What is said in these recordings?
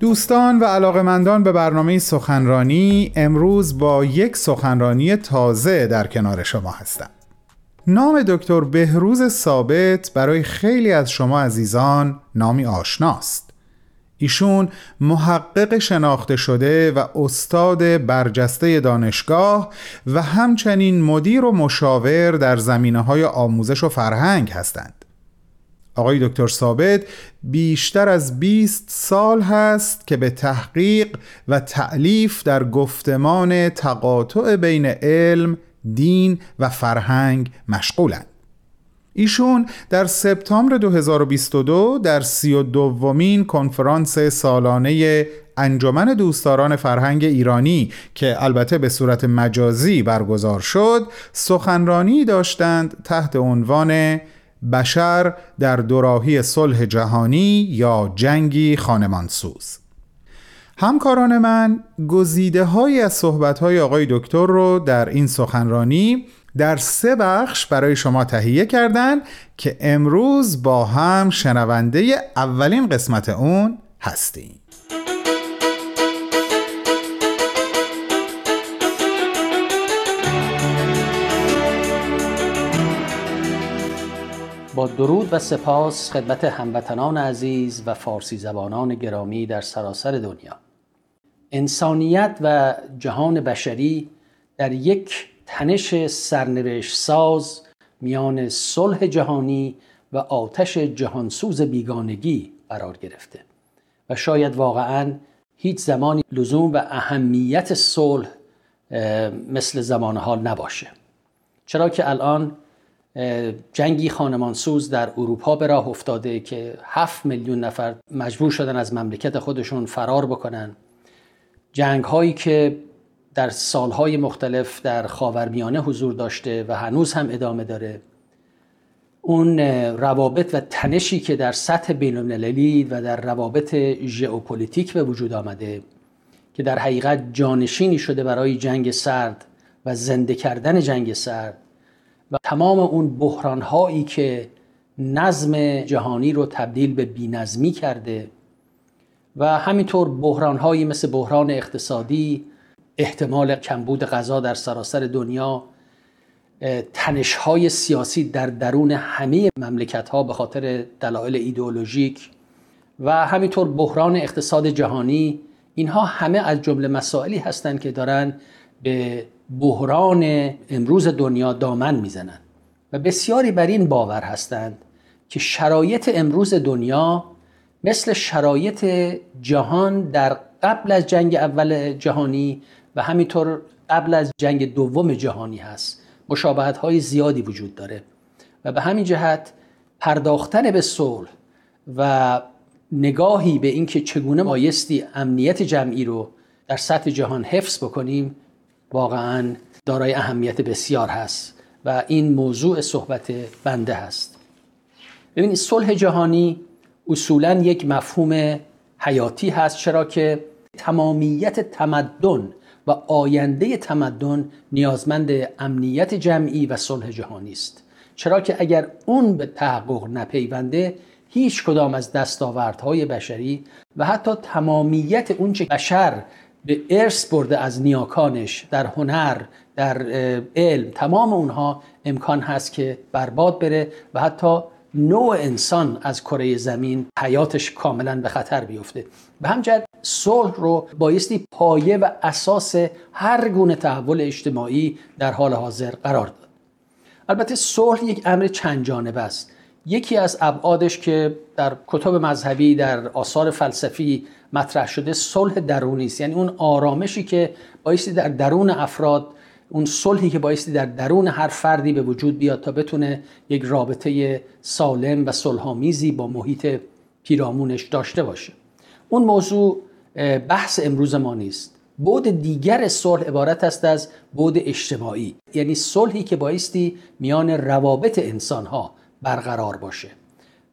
دوستان و علاقمندان به برنامه سخنرانی امروز با یک سخنرانی تازه در کنار شما هستم. نام دکتر بهروز ثابت برای خیلی از شما عزیزان نامی آشناست. ایشون محقق شناخته شده و استاد برجسته دانشگاه و همچنین مدیر و مشاور در زمینه های آموزش و فرهنگ هستند. آقای دکتر ثابت بیشتر از 20 سال هست که به تحقیق و تعلیف در گفتمان تقاطع بین علم، دین و فرهنگ مشغولند. ایشون در سپتامبر 2022 در سی و دومین کنفرانس سالانه انجمن دوستداران فرهنگ ایرانی که البته به صورت مجازی برگزار شد سخنرانی داشتند تحت عنوان بشر در دوراهی صلح جهانی یا جنگی خانمانسوز. همکاران من گزیده های از صحبت های آقای دکتر رو در این سخنرانی در سه بخش برای شما تهیه کردن که امروز با هم شنونده اولین قسمت اون هستیم. با درود و سپاس خدمت هموطنان عزیز و فارسی زبانان گرامی در سراسر دنیا. انسانیت و جهان بشری در یک تنش سرنوشت ساز میان صلح جهانی و آتش جهانسوز بیگانگی قرار گرفته و شاید واقعا هیچ زمانی لزوم و اهمیت صلح مثل زمان حال نباشه. چرا که الان جنگی خانمانسوز در اروپا به راه افتاده که هفت میلیون نفر مجبور شدن از مملکت خودشون فرار بکنن. جنگ هایی که در سالهای مختلف در خاورمیانه حضور داشته و هنوز هم ادامه داره. اون روابط و تنشی که در سطح بین و در روابط ژئوپلیتیک به وجود آمده که در حقیقت جانشینی شده برای جنگ سرد و زنده کردن جنگ سرد. و تمام اون بحران هایی که نظم جهانی رو تبدیل به بینظمی کرده و همینطور بحران هایی مثل بحران اقتصادی احتمال کمبود غذا در سراسر دنیا تنش های سیاسی در درون همه مملکت ها به خاطر دلایل ایدئولوژیک و همینطور بحران اقتصاد جهانی اینها همه از جمله مسائلی هستند که دارن به بحران امروز دنیا دامن می‌زنند و بسیاری بر این باور هستند که شرایط امروز دنیا مثل شرایط جهان در قبل از جنگ اول جهانی و همینطور قبل از جنگ دوم جهانی هست. مشابهت های زیادی وجود داره و به همین جهت پرداختن به صلح و نگاهی به اینکه چگونه بایستی امنیت جمعی رو در سطح جهان حفظ بکنیم واقعا دارای اهمیت بسیار هست و این موضوع صحبت بنده هست. ببینید صلح جهانی اصولا یک مفهوم حیاتی هست چرا که تمامیت تمدن و آینده تمدن نیازمند امنیت جمعی و صلح جهانی است. چرا که اگر اون به تحقق نپیونده هیچ کدام از دستاوردهای بشری و حتی تمامیت اونچه بشر به ارث برده از نیاکانش در هنر در علم تمام اونها امکان هست که برباد بره و حتی نوع انسان از کره زمین حیاتش کاملا به خطر بیفته. به همجد صلح رو بایستی پایه و اساس هر گونه تحول اجتماعی در حال حاضر قرار داد. البته صلح یک امر چند جانبه است. یکی از ابعادش که در کتب مذهبی در آثار فلسفی مطرح شده صلح درونی است. یعنی اون آرامشی که بایستی در درون افراد اون صلحی که بایستی در درون هر فردی به وجود بیاد تا بتونه یک رابطه سالم و صلحآمیزی با محیط پیرامونش داشته باشه. اون موضوع بحث امروز ما نیست. بود دیگر صلح عبارت است از بود اجتماعی. یعنی صلحی که بایستی میان روابط انسان ها برقرار باشه.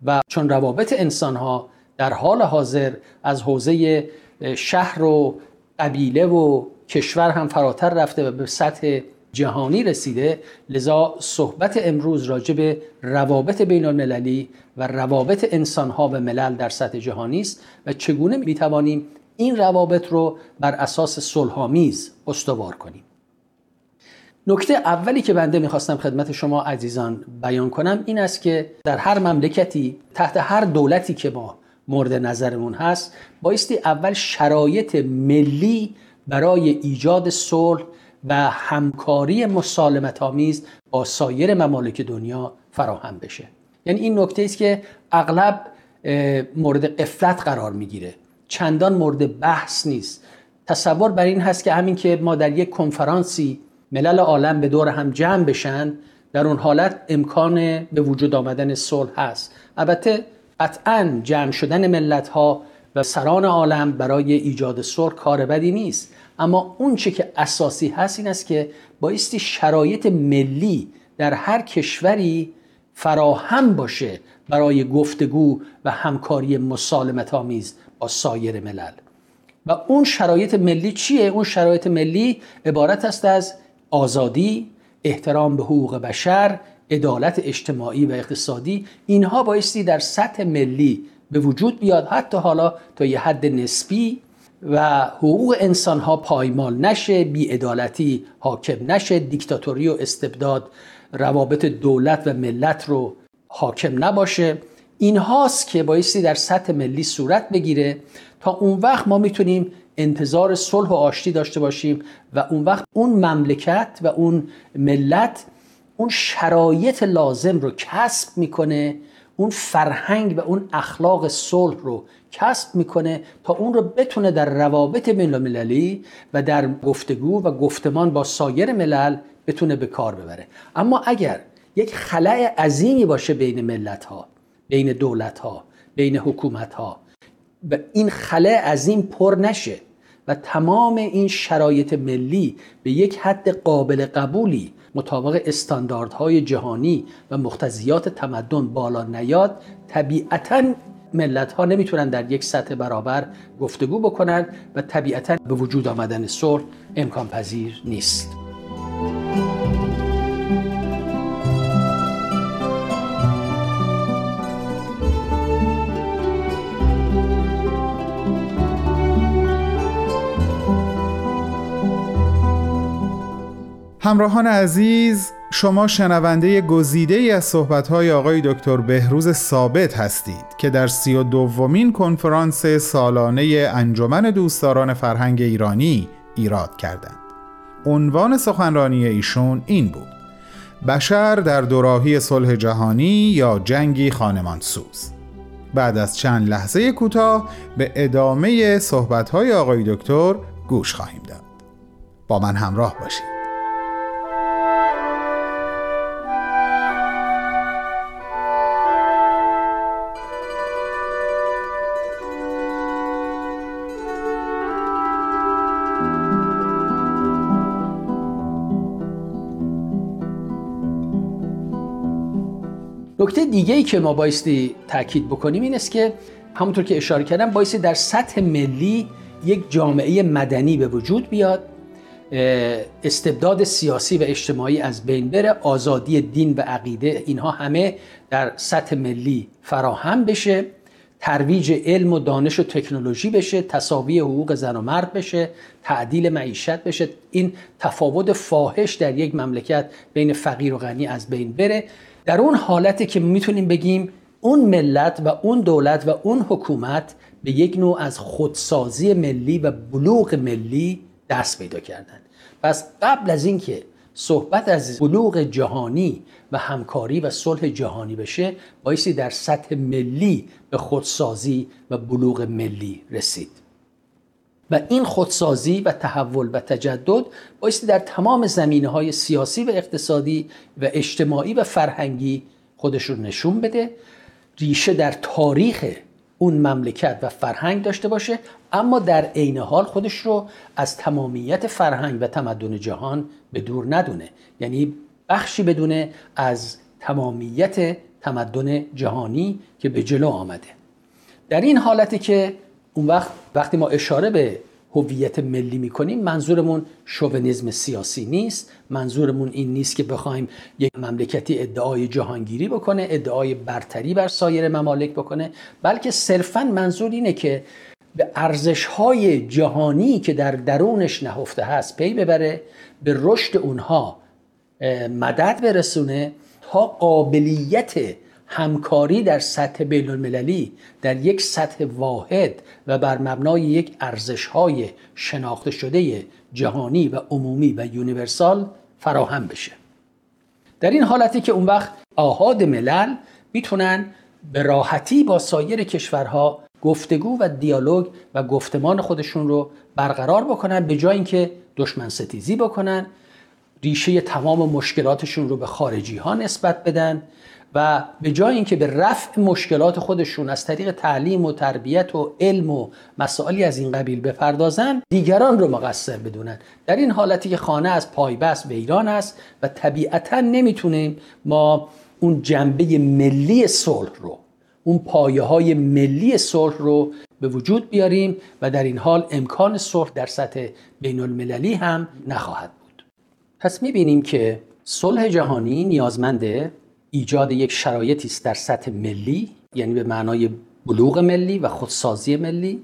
و چون روابط انسان ها در حال حاضر از حوزه شهر و قبیله و کشور هم فراتر رفته و به سطح جهانی رسیده لذا صحبت امروز راجع به روابط بین المللی و روابط انسان ها و ملل در سطح جهانی است و چگونه می توانیم این روابط رو بر اساس صلحآمیز استوار کنیم. نکته اولی که بنده می‌خواستم خدمت شما عزیزان بیان کنم این است که در هر مملکتی تحت هر دولتی که ما مورد نظرمون هست بایستی اول شرایط ملی برای ایجاد صلح و همکاری مسالمت آمیز با سایر ممالک دنیا فراهم بشه. یعنی این نکته است که اغلب مورد قفلت قرار می‌گیره. چندان مورد بحث نیست. تصور بر این هست که همین که ما در یک کنفرانسی ملل عالم به دور هم جمع بشن در اون حالت امکان به وجود آمدن صلح هست. البته قطعا جمع شدن ملت ها و سران عالم برای ایجاد صلح کار بدی نیست. اما اون چه که اساسی هست این است که بایستی شرایط ملی در هر کشوری فراهم باشه برای گفتگو و همکاری مسالمت آمیز با سایر ملل. و اون شرایط ملی چیه؟ اون شرایط ملی عبارت است از آزادی، احترام به حقوق بشر، عدالت اجتماعی و اقتصادی اینها بایستی در سطح ملی به وجود بیاد حتی حالا تا یه حد نسبی و حقوق انسان ها پایمال نشه بیعدالتی حاکم نشه دیکتاتوری و استبداد روابط دولت و ملت رو حاکم نباشه. این هاست که بایستی در سطح ملی صورت بگیره. تا اون وقت ما می‌تونیم انتظار صلح و آشتی داشته باشیم و اون وقت اون مملکت و اون ملت اون شرایط لازم رو کسب می‌کنه اون فرهنگ و اون اخلاق صلح رو کسب می‌کنه تا اون رو بتونه در روابط بین المللی و در گفتگو و گفتمان با سایر ملل بتونه به کار ببره. اما اگر یک خلای عظیمی باشه بین ملت ها بین دولت ها بین حکومت ها و این خلای عظیم پر نشه و تمام این شرایط ملی به یک حد قابل قبولی مطابق استانداردهای جهانی و مختزیات تمدن بالا نیاد طبیعتا ملت ها نمی‌تونن در یک سطح برابر گفتگو بکنن و طبیعتا به وجود آمدن صلح امکان پذیر نیست. همراهان عزیز شما شنونده گزیده ای از صحبت‌های آقای دکتر بهروز ثابت هستید که در سی و دومین کنفرانس سالانه انجمن دوستداران فرهنگ ایرانی ایراد کردند. عنوان سخنرانی ایشون این بود: بشر در دوراهی صلح جهانی یا جنگی خانمانسوز. بعد از چند لحظه کوتاه به ادامه صحبت‌های آقای دکتر گوش خواهیم داد. با من همراه باشید. دیگه ای که ما بایستی تاکید بکنیم این است که همونطور که اشاره کردم بایستی در سطح ملی یک جامعه مدنی به وجود بیاد. استبداد سیاسی و اجتماعی از بین بره آزادی دین و عقیده اینها همه در سطح ملی فراهم بشه ترویج علم و دانش و تکنولوژی بشه تصاوی حقوق زن و مرد بشه تعدیل معیشت بشه. این تفاوت فاحش در یک مملکت بین فقیر و غنی از بین بره. در اون حالتی که می‌تونیم بگیم اون ملت و اون دولت و اون حکومت به یک نوع از خودسازی ملی و بلوغ ملی دست پیدا کردن. پس قبل از اینکه صحبت از بلوغ جهانی و همکاری و صلح جهانی بشه بایستی در سطح ملی به خودسازی و بلوغ ملی رسید. و این خودسازی و تحول و تجدد بایستی در تمام زمینه های سیاسی و اقتصادی و اجتماعی و فرهنگی خودش رو نشون بده. ریشه در تاریخ اون مملکت و فرهنگ داشته باشه اما در عین حال خودش رو از تمامیت فرهنگ و تمدن جهان به دور ندونه. یعنی بخشی بدونه از تمامیت تمدن جهانی که به جلو آمده. در این حالتی که اون وقت وقتی ما اشاره به هویت ملی می‌کنیم منظورمون شوونیزم سیاسی نیست. منظورمون این نیست که بخوایم یک مملکتی ادعای جهانگیری بکنه ادعای برتری بر سایر ممالک بکنه. بلکه صرفا منظور اینه که به ارزش های جهانی که در درونش نهفته هست پی ببره به رشد اونها مدد برسونه تا قابلیت همکاری در سطح بین المللی در یک سطح واحد و بر مبنای یک ارزش های شناخته شده جهانی و عمومی و یونیورسال فراهم بشه. در این حالتی که اون وقت آهاد ملل می‌تونن به راحتی با سایر کشورها گفتگو و دیالوگ و گفتمان خودشون رو برقرار بکنن به جای اینکه دشمن ستیزی بکنن ریشه تمام مشکلاتشون رو به خارجی ها نسبت بدن و به جای اینکه به رفع مشکلات خودشون از طریق تعلیم و تربیت و علم و مسائلی از این قبیل بپردازن دیگران رو مقصر بدونن. در این حالتی که خانه از پایبست ایران است و طبیعتا نمی‌تونیم ما اون جنبه ملی صلح رو اون پایه های ملی صلح رو به وجود بیاریم و در این حال امکان صلح در سطح بین المللی هم نخواهد بود. پس می‌بینیم که صلح جهانی نیازمنده ایجاد یک شرایطی است در سطح ملی یعنی به معنای بلوغ ملی و خودسازی ملی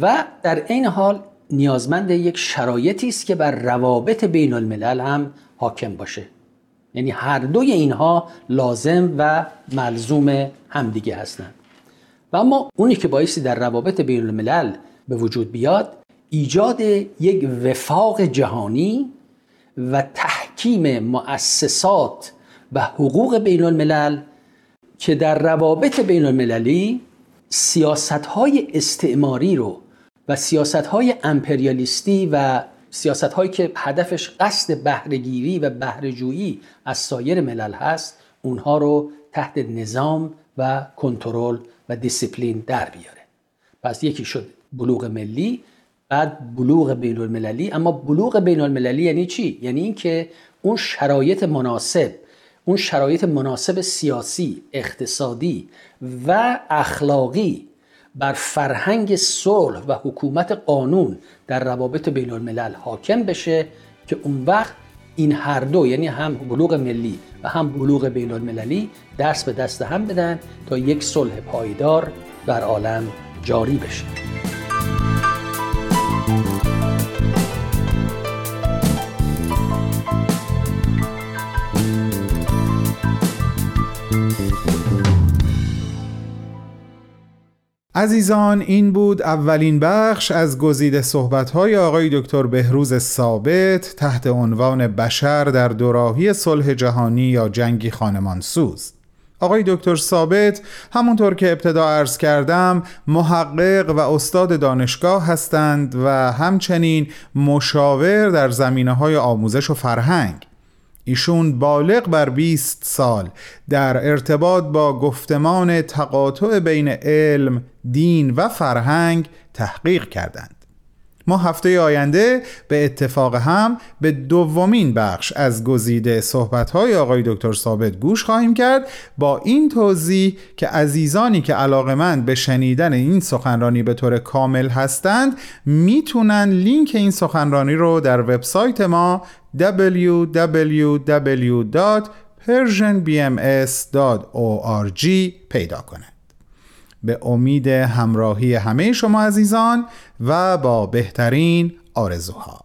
و در این حال نیازمند یک شرایطی است که بر روابط بین الملل هم حاکم باشه. یعنی هر دوی اینها لازم و ملزوم همدیگه هستند. و اما اونی که بایستی در روابط بین الملل به وجود بیاد ایجاد یک وفاق جهانی و تحکیم مؤسسات و حقوق بین الملل که در روابط بین المللی سیاست های استعماری رو و سیاست های امپریالیستی و سیاست هایی که هدفش قصد بهرهگیری و بهرهجویی از سایر ملل هست اونها رو تحت نظام و کنترل و دیسیپلین در بیاره پس یکی شد بلوغ ملی بعد بلوغ بین المللی اما بلوغ بین المللی یعنی چی؟ یعنی اینکه اون شرایط مناسب اون شرایط مناسب سیاسی، اقتصادی و اخلاقی بر فرهنگ صلح و حکومت قانون در روابط بین الملل حاکم بشه که اون وقت این هر دو یعنی هم بلوغ ملی و هم بلوغ بین المللی دست به دست هم بدن تا یک صلح پایدار در عالم جاری بشه. عزیزان این بود اولین بخش از گزیده صحبت‌های آقای دکتر بهروز ثابت تحت عنوان بشر در دوراهی صلح جهانی یا جنگی خانمانسوز آقای دکتر ثابت همونطور که ابتدا عرض کردم محقق و استاد دانشگاه هستند و همچنین مشاور در زمینه های آموزش و فرهنگ. ایشون بالغ بر 20 سال در ارتباط با گفتمان تقاطع بین علم، دین و فرهنگ تحقیق کردند. ما هفته آینده به اتفاق هم به دومین بخش از گزیده صحبت‌های آقای دکتر ثابت گوش خواهیم کرد با این توضیح که عزیزانی که علاقمند به شنیدن این سخنرانی به طور کامل هستند می‌تونن لینک این سخنرانی رو در وبسایت ما www.persianbms.org پیدا کنند به امید همراهی همه شما عزیزان و با بهترین آرزوها.